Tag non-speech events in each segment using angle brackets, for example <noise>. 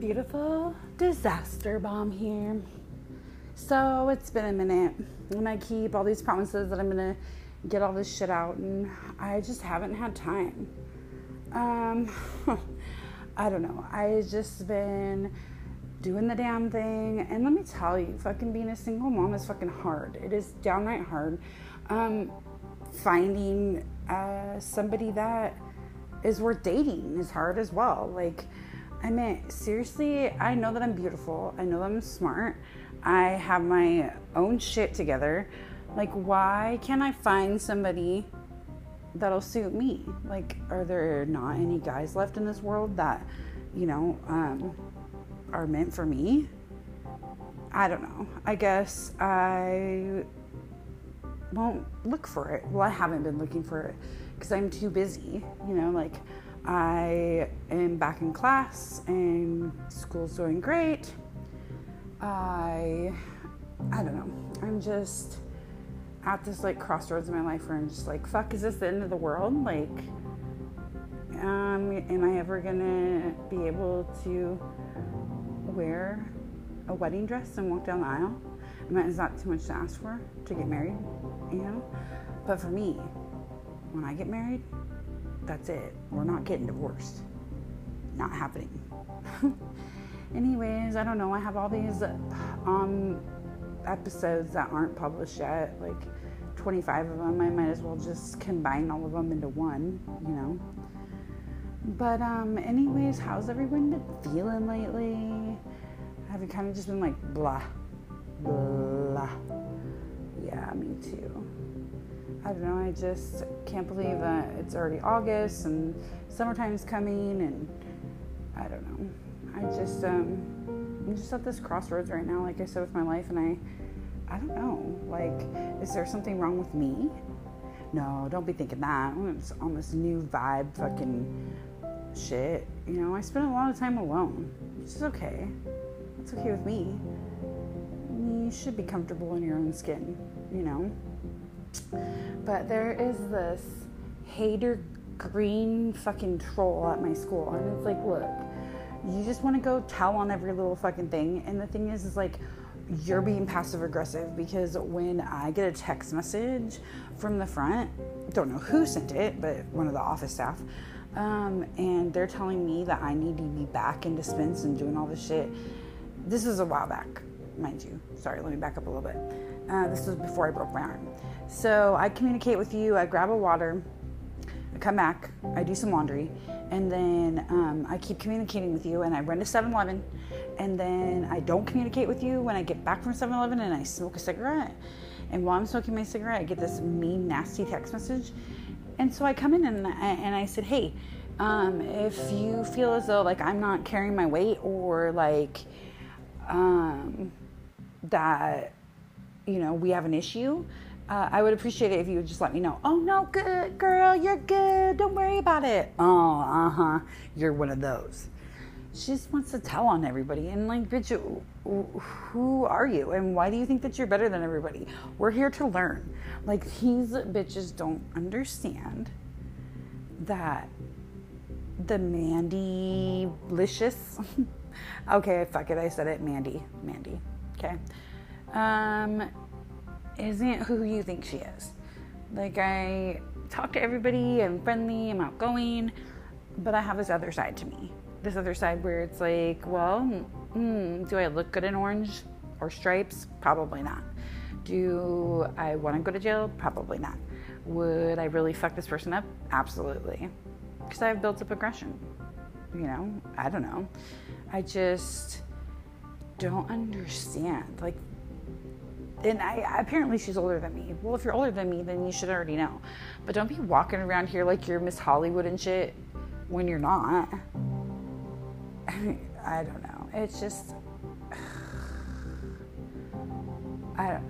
beautiful disaster bomb here. So it's been a minute, and I keep all these promises that I'm gonna get all this shit out, and I just haven't had time. Um, <laughs> I don't know. I just been doing the damn thing, and let me tell you, fucking being a single mom is fucking hard. It is downright hard. Um, finding uh, somebody that is worth dating is hard as well. Like I mean, seriously, I know that I'm beautiful. I know that I'm smart. I have my own shit together. Like, why can't I find somebody that'll suit me? Like, are there not any guys left in this world that, you know, um, are meant for me? I don't know. I guess I won't look for it. Well, I haven't been looking for it because I'm too busy, you know, like I am back in class and school's going great. I I don't know. I'm just at this like crossroads in my life where I'm just like, fuck, is this the end of the world? Like um, am I ever gonna be able to wear a wedding dress and walk down the aisle? I mean, it's not too much to ask for to get married, you know? But for me, when I get married, that's it. We're not getting divorced. Not happening. <laughs> Anyways, I don't know. I have all these um, episodes that aren't published yet, like 25 of them. I might as well just combine all of them into one, you know. But um, anyways, how's everyone been feeling lately? Have you kind of just been like blah, blah? Yeah, me too. I don't know, I just can't believe that it's already August and summertime's coming and I don't know. I just um I'm just at this crossroads right now, like I said with my life and I I don't know. Like, is there something wrong with me? No, don't be thinking that. It's on this new vibe fucking shit. You know, I spend a lot of time alone, which is okay. It's okay with me. You should be comfortable in your own skin, you know? But there is this hater green fucking troll at my school, and it's like, look, you just want to go tell on every little fucking thing, and the thing is, is like, you're being passive aggressive because when I get a text message from the front, don't know who sent it, but one of the office staff, um, and they're telling me that I need to be back in dispense and doing all this shit. This is a while back, mind you. Sorry, let me back up a little bit. Uh, this was before I broke my arm. So I communicate with you, I grab a water, I come back, I do some laundry, and then um, I keep communicating with you, and I run to 7 Eleven, and then I don't communicate with you when I get back from 7 Eleven and I smoke a cigarette. And while I'm smoking my cigarette, I get this mean, nasty text message. And so I come in and I, and I said, hey, um, if you feel as though like I'm not carrying my weight or like um, that, you know, we have an issue, uh, I would appreciate it if you would just let me know. Oh, no, good, girl, you're good. Don't worry about it. Oh, uh huh. You're one of those. She just wants to tell on everybody. And, like, bitch, who are you? And why do you think that you're better than everybody? We're here to learn. Like, these bitches don't understand that the Mandy Licious. <laughs> okay, fuck it. I said it. Mandy. Mandy. Okay. Um, isn't who you think she is. Like, I talk to everybody, I'm friendly, I'm outgoing, but I have this other side to me. This other side where it's like, well, mm, do I look good in orange or stripes? Probably not. Do I want to go to jail? Probably not. Would I really fuck this person up? Absolutely. Because I've built up aggression. You know, I don't know. I just don't understand. Like, and I apparently she's older than me. Well, if you're older than me, then you should already know. But don't be walking around here like you're Miss Hollywood and shit when you're not. I, <laughs> mean, I don't know. It's just <sighs> I.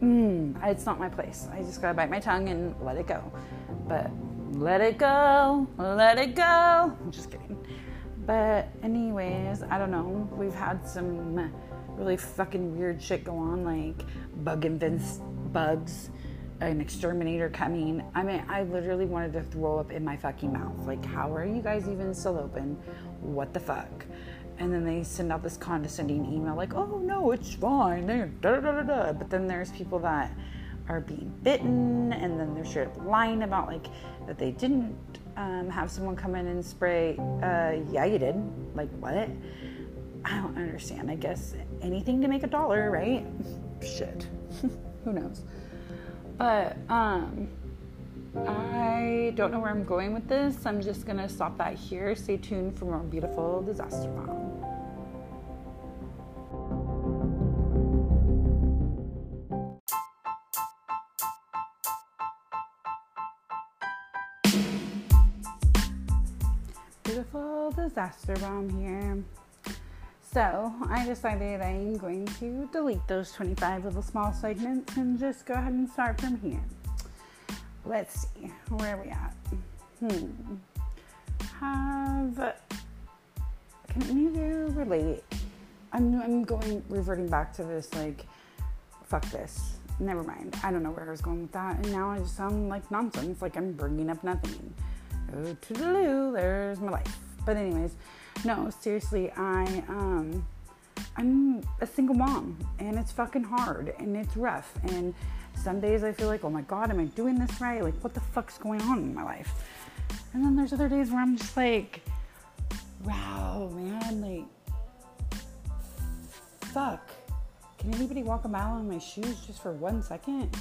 Mm, it's not my place. I just gotta bite my tongue and let it go. But let it go, let it go. I'm just kidding. But anyways, I don't know. We've had some really fucking weird shit go on, like bug invents bugs, an exterminator coming. I mean, I literally wanted to throw up in my fucking mouth. Like, how are you guys even still open? What the fuck? and then they send out this condescending email like, "Oh no, it's fine." Da da da. But then there's people that are being bitten, and then they're straight up lying about like that they didn't um, have someone come in and spray. Uh, yeah, you did. Like what? I don't understand. I guess anything to make a dollar, right? Shit. <laughs> Who knows? But um, I don't know where I'm going with this. I'm just gonna stop that here. Stay tuned for more beautiful disaster mom. Beautiful disaster bomb here. So I decided I'm going to delete those 25 little small segments and just go ahead and start from here. Let's see, where are we at? Hmm. Have, can you relate? I'm, I'm going, reverting back to this, like, fuck this. Never mind. I don't know where I was going with that. And now I just sound like nonsense, like I'm bringing up nothing. Oh, there's my life. But anyways, no, seriously, I um I'm a single mom and it's fucking hard and it's rough and some days I feel like, oh my god, am I doing this right? Like what the fuck's going on in my life? And then there's other days where I'm just like, wow, man, like fuck. Can anybody walk a mile in my shoes just for one second?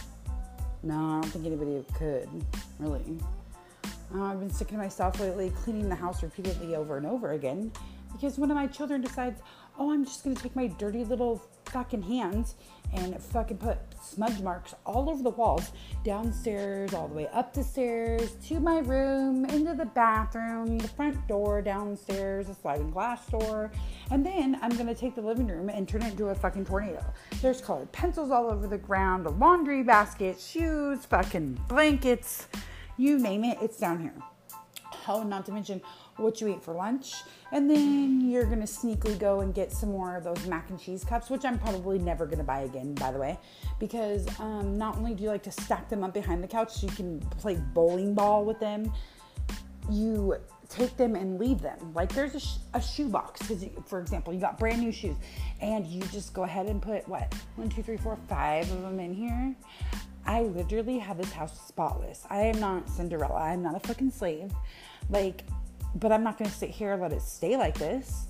No, I don't think anybody could, really. Uh, I've been sick to myself lately cleaning the house repeatedly over and over again because one of my children decides, oh, I'm just gonna take my dirty little fucking hands and fucking put smudge marks all over the walls, downstairs, all the way up the stairs, to my room, into the bathroom, the front door downstairs, a sliding glass door, and then I'm gonna take the living room and turn it into a fucking tornado. There's colored pencils all over the ground, a laundry basket, shoes, fucking blankets you name it, it's down here. Oh, not to mention what you eat for lunch. And then you're gonna sneakily go and get some more of those mac and cheese cups, which I'm probably never gonna buy again, by the way, because um, not only do you like to stack them up behind the couch so you can play bowling ball with them, you take them and leave them. Like there's a, sh- a shoe box, because for example, you got brand new shoes, and you just go ahead and put what one, two, three, four, five of them in here. I literally have this house spotless. I am not Cinderella. I'm not a fucking slave. Like, but I'm not to sit here and let it stay like this.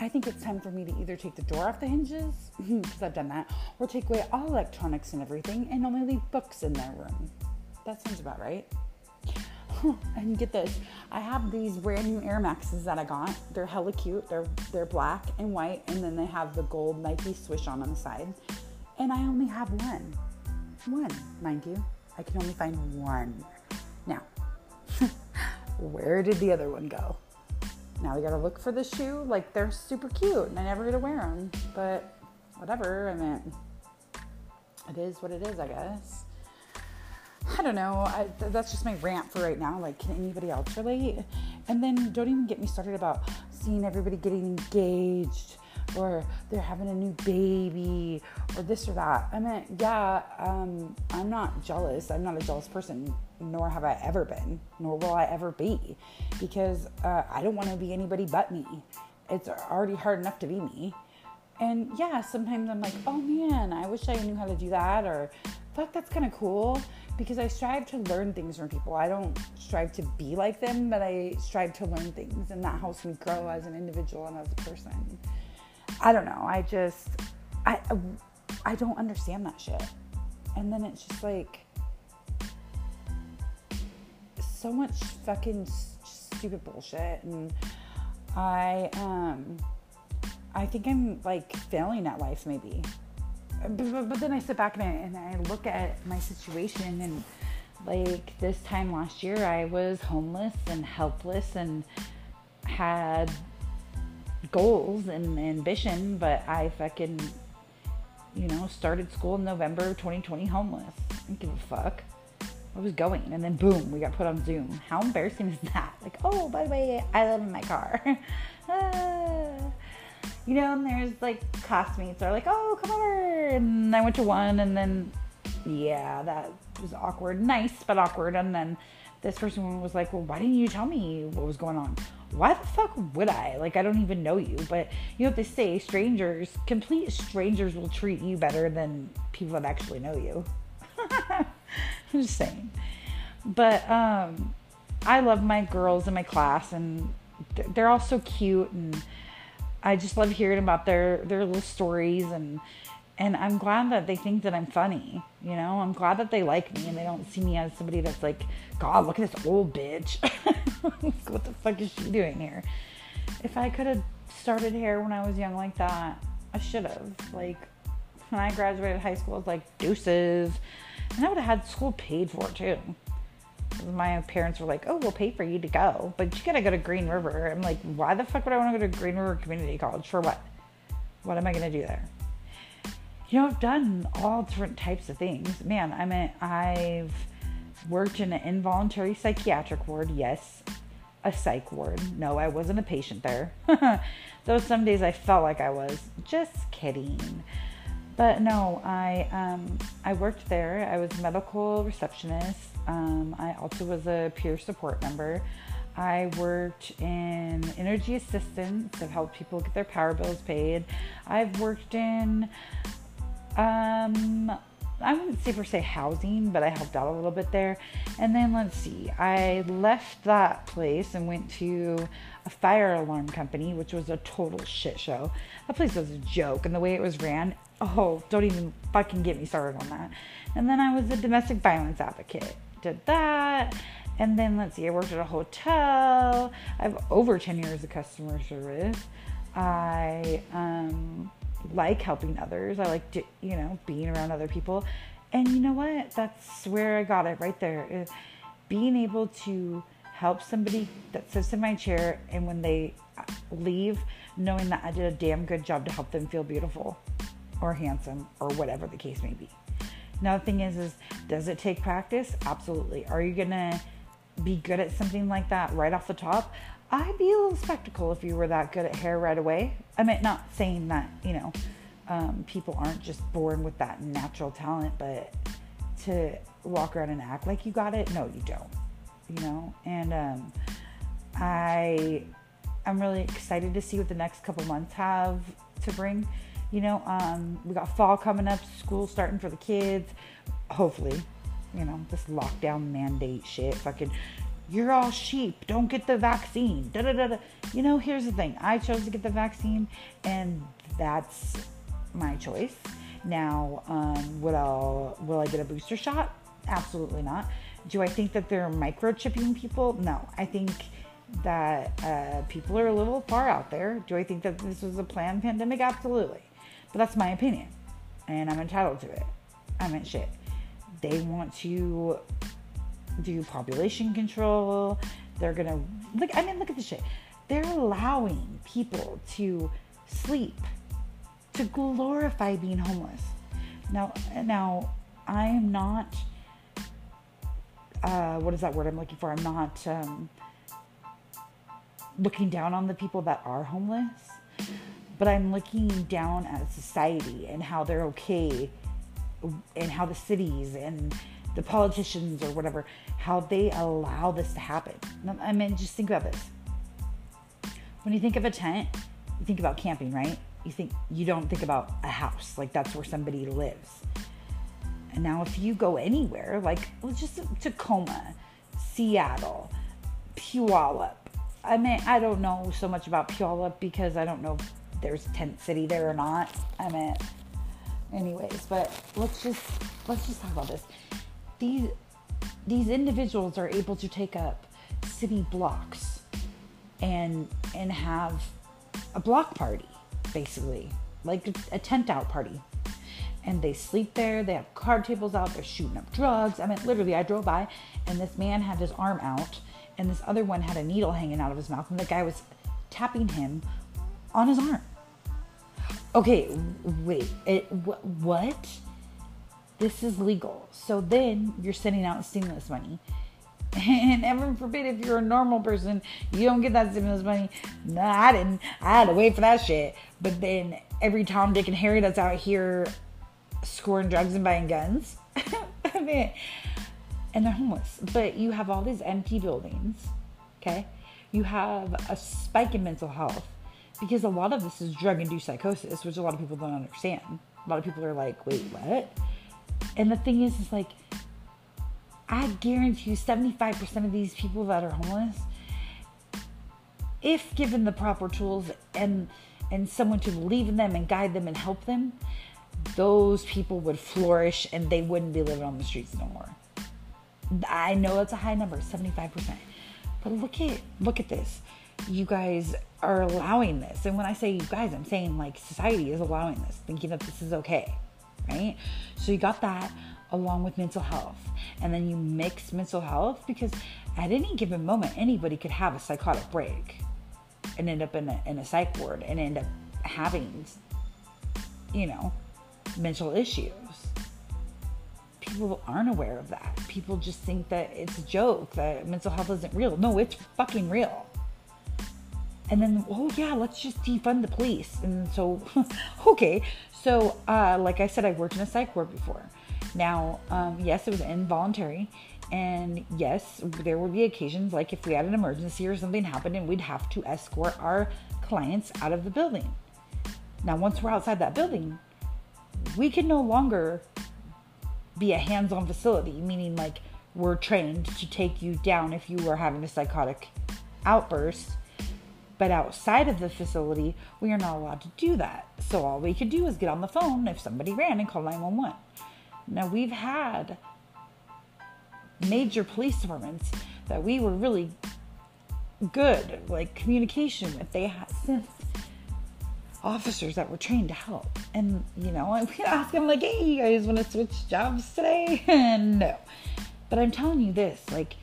I think it's time for me to either take the door off the hinges, <laughs> because I've done that, or take away all electronics and everything and only leave books in their room. That sounds about right. and get this, I have these brand new Air Maxes that I got. They're hella cute. They're they're black and white, and then they have the gold Nike swish on on the side. And I only have one. One, mind you. I can only find one. Now, <laughs> where did the other one go? Now we gotta look for the shoe. Like they're super cute, and I never get to wear them. But whatever. I mean, it is what it is, I guess. I don't know. I, that's just my rant for right now. Like, can anybody else relate? And then don't even get me started about seeing everybody getting engaged or they're having a new baby or this or that. I mean, yeah, um, I'm not jealous. I'm not a jealous person, nor have I ever been, nor will I ever be, because uh, I don't want to be anybody but me. It's already hard enough to be me. And yeah, sometimes I'm like, oh man, I wish I knew how to do that, or fuck, that's kind of cool. Because I strive to learn things from people. I don't strive to be like them, but I strive to learn things, and that helps me grow as an individual and as a person. I don't know. I just, I, I don't understand that shit. And then it's just like so much fucking stupid bullshit. And I, um, I think I'm like failing at life maybe. But, but, then I sit back and I, and I look at my situation and like this time last year I was homeless and helpless and had goals and ambition, but I fucking, you know, started school in November 2020 homeless. I didn't give a fuck. I was going, and then boom, we got put on Zoom. How embarrassing is that? Like, oh, by the way, I live in my car. <laughs> ah. You know, and there's like classmates are like, oh, come over. And I went to one, and then, yeah, that was awkward. Nice, but awkward. And then this person was like, well, why didn't you tell me what was going on? Why the fuck would I? Like, I don't even know you. But you what they say strangers, complete strangers will treat you better than people that actually know you. I'm <laughs> just saying. But um, I love my girls in my class, and they're all so cute, and I just love hearing about their their little stories, and and I'm glad that they think that I'm funny. You know, I'm glad that they like me and they don't see me as somebody that's like, God, look at this old bitch. <laughs> what the fuck is she doing here? If I could have started hair when I was young like that, I should have. Like when I graduated high school, I was like deuces, and I would have had school paid for too. My parents were like, "Oh, we'll pay for you to go, but you gotta go to Green River." I'm like, "Why the fuck would I want to go to Green River Community College for what? What am I gonna do there?" You know, I've done all different types of things. Man, I mean, I've worked in an involuntary psychiatric ward. Yes, a psych ward. No, I wasn't a patient there. <laughs> Though some days I felt like I was. Just kidding. But no, I um, I worked there. I was a medical receptionist. Um, I also was a peer support member. I worked in energy assistance. I've helped people get their power bills paid. I've worked in um, I wouldn't say per se housing, but I helped out a little bit there. And then let's see, I left that place and went to a fire alarm company, which was a total shit show. That place was a joke, and the way it was ran, oh, don't even fucking get me started on that. And then I was a domestic violence advocate, did that. And then let's see, I worked at a hotel. I have over 10 years of customer service. I um, like helping others. I like to, you know, being around other people. And you know what? That's where I got it right there. Uh, being able to help somebody that sits in my chair and when they uh, leave, knowing that I did a damn good job to help them feel beautiful or handsome or whatever the case may be. Now the thing is, is does it take practice? Absolutely. Are you gonna be good at something like that right off the top? I'd be a little skeptical if you were that good at hair right away. I mean, not saying that, you know, um, people aren't just born with that natural talent, but to walk around and act like you got it, no, you don't, you know? And um, I, I'm really excited to see what the next couple months have to bring. You know, um, we got fall coming up, school starting for the kids. Hopefully, you know, this lockdown mandate shit, fucking you're all sheep. Don't get the vaccine. Da, da, da, da. You know, here's the thing. I chose to get the vaccine, and that's my choice. Now, um, will I will I get a booster shot? Absolutely not. Do I think that they're microchipping people? No. I think that uh, people are a little far out there. Do I think that this was a planned pandemic? Absolutely. But that's my opinion, and I'm entitled to it. I mean, shit. They want to do population control. They're gonna look. I mean, look at this shit. They're allowing people to sleep to glorify being homeless. Now, now I am not. Uh, what is that word I'm looking for? I'm not um, looking down on the people that are homeless, but I'm looking down at society and how they're okay, and how the cities and the politicians or whatever, how they allow this to happen. I mean, just think about this. When you think of a tent, you think about camping, right? You think you don't think about a house, like that's where somebody lives. And now, if you go anywhere, like just Tacoma, Seattle, Puyallup. I mean, I don't know so much about Puyallup because I don't know if there's tent city there or not. I mean, anyways, but let's just let's just talk about this these these individuals are able to take up city blocks and and have a block party basically like a, tent out party. And they sleep there they have card tables out they're shooting up drugs. I mean literally i drove by and this man had his arm out and this other one had a needle hanging out of his mouth and the guy was tapping him on his arm. Okay wait it, wh- what this is legal. So then you're sending out stimulus money. <laughs> And heaven forbid if you're a normal person, you don't get that stimulus money. No, I didn't. I had to wait for that shit. But then every Tom, Dick, and Harry that's out here scoring drugs and buying guns. I <laughs> mean, and they're homeless. But you have all these empty buildings, okay? You have a spike in mental health because a lot of this is drug induced psychosis, which a lot of people don't understand. A lot of people are like, wait, what? And the thing is, is like, I guarantee you 75% of these people that are homeless, if given the proper tools and and someone to believe in them and guide them and help them, those people would flourish and they wouldn't be living on the streets no more. I know that's a high number, 75%. But look at look at this. You guys are allowing this. And when I say you guys, I'm saying like society is allowing this, thinking that this is okay. Right? So you got that along with mental health. And then you mix mental health because at any given moment anybody could have a psychotic break and end up in a, in a psych ward and end up having you know mental issues people aren't aware of that. People just think that it's a joke, that mental health isn't real. No, it's fucking real. And then, oh yeah, let's just defund the police. And so, <laughs> okay. So, uh, like I said, I worked in a psych ward before. Now, um, yes, it was involuntary. And yes, there would be occasions like if we had an emergency or something happened and we'd have to escort our clients out of the building. Now, once we're outside that building, we can no longer be a hands on facility, meaning like we're trained to take you down if you were having a psychotic outburst. But outside of the facility, we are not allowed to do that. So all we could do is get on the phone if somebody ran and call 911. Now we've had major police departments that we were really good, like communication with. They had since officers that were trained to help. And, you know, I would ask them, like, hey, you guys want to switch jobs today? and <laughs> no. But I'm telling you this, like,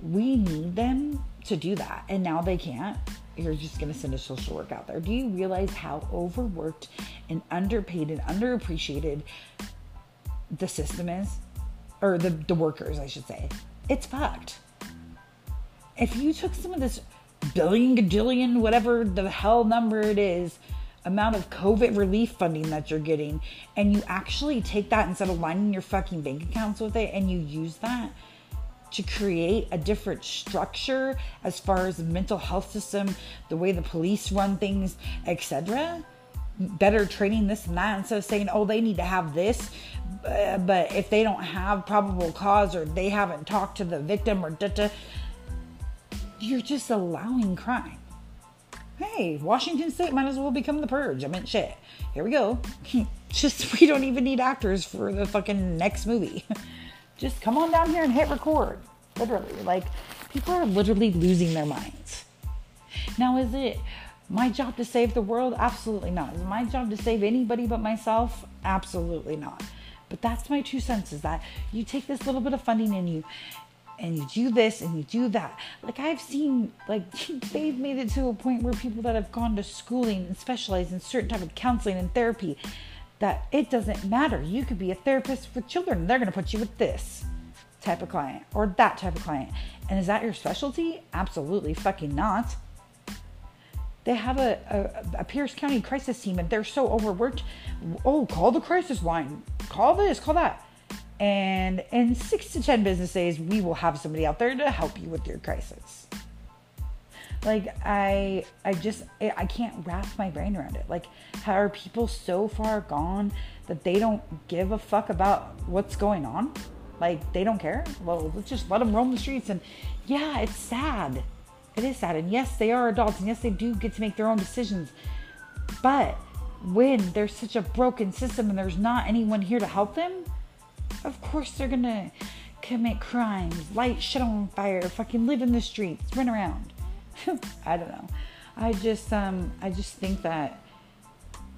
we need them to do that. And now they can't. You're just going to send a social work out there. Do you realize how overworked and underpaid and underappreciated the system is? Or the, the workers, I should say. It's fucked. If you took some of this billion, gajillion, whatever the hell number it is, amount of COVID relief funding that you're getting, and you actually take that instead of lining your fucking bank accounts with it and you use that to create a different structure as far as the mental health system, the way the police run things, etc. Better training this and that instead of saying, oh, they need to have this, uh, but if they don't have probable cause or they haven't talked to the victim or da da, you're just allowing crime hey, Washington State might as well become the purge. I mean, shit. Here we go. <laughs> Just, we don't even need actors for the fucking next movie. <laughs> Just come on down here and hit record. Literally. Like, people are literally losing their minds. Now, is it my job to save the world? Absolutely not. Is my job to save anybody but myself? Absolutely not. But that's my two cents is that you take this little bit of funding and you and you do this and you do that. Like I've seen, like <laughs> they've made it to a point where people that have gone to schooling and specialized in certain type of counseling and therapy, that it doesn't matter. You could be a therapist for children. They're going to put you with this type of client or that type of client. And is that your specialty? Absolutely fucking not. They have a, a, a Pierce County crisis team and they're so overworked. Oh, call the crisis line. Call this, call that and in six to 10 business days, we will have somebody out there to help you with your crisis. Like, I, I just, I can't wrap my brain around it. Like, how are people so far gone that they don't give a fuck about what's going on? Like, they don't care? Well, let's just let them roam the streets. And yeah, it's sad. It is sad. And yes, they are adults. And yes, they do get to make their own decisions. But when there's such a broken system and there's not anyone here to help them, of course they're gonna commit crimes, light shit on fire, fucking live in the streets, run around. <laughs> I don't know. I just um I just think that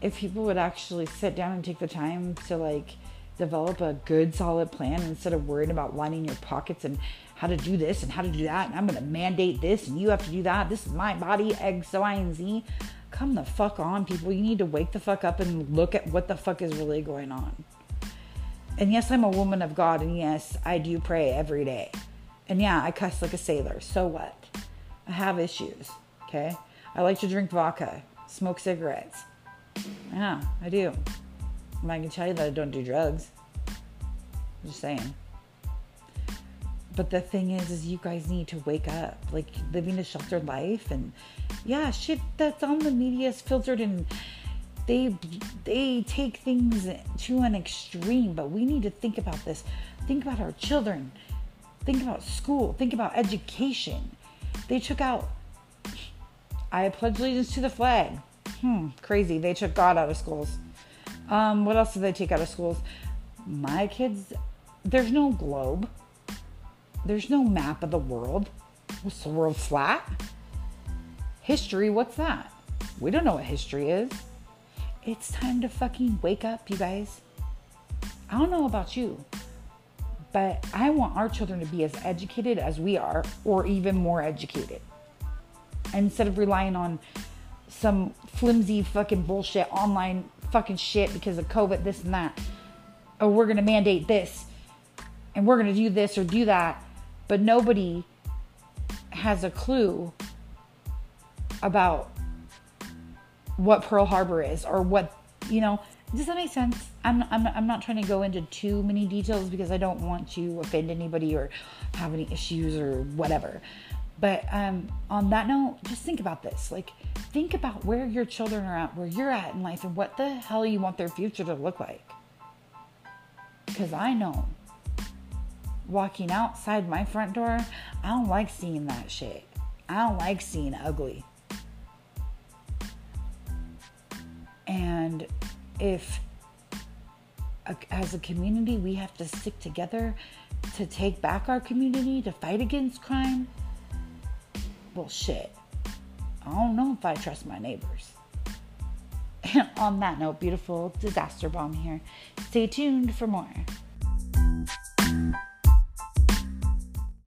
if people would actually sit down and take the time to like develop a good solid plan instead of worrying about lining your pockets and how to do this and how to do that and I'm gonna mandate this and you have to do that. This is my body, X, Y, and Z. Come the fuck on, people. You need to wake the fuck up and look at what the fuck is really going on. And yes, I'm a woman of God, and yes, I do pray every day. And yeah, I cuss like a sailor. So what? I have issues, okay? I like to drink vodka, smoke cigarettes. Yeah, I do. I can tell you that I don't do drugs. I'm just saying. But the thing is, is you guys need to wake up. Like living a sheltered life, and yeah, shit that's on the media is filtered, and they they take things to an extreme. But we need to think about this. Think about our children. Think about school. Think about education. They took out. I pledge allegiance to the flag. Hmm, crazy. They took God out of schools. Um, what else did they take out of schools? My kids, there's no globe. There's no map of the world. What's the world flat? History, what's that? We don't know what history is. It's time to fucking wake up, you guys. I don't know about you, but I want our children to be as educated as we are, or even more educated. Instead of relying on some flimsy fucking bullshit online fucking shit because of COVID, this and that. Oh, we're gonna mandate this and we're gonna do this or do that, but nobody has a clue about what Pearl Harbor is or what you know. Does that make sense? I'm, I'm, I'm not trying to go into too many details because I don't want to offend anybody or have any issues or whatever. But um, on that note, just think about this. Like, think about where your children are at, where you're at in life, and what the hell you want their future to look like. Because I know walking outside my front door, I don't like seeing that shit. I don't like seeing ugly. And if, as a community, we have to stick together to take back our community, to fight against crime, well, shit. I don't know if I trust my neighbors. And on that note, beautiful disaster bomb here. Stay tuned for more.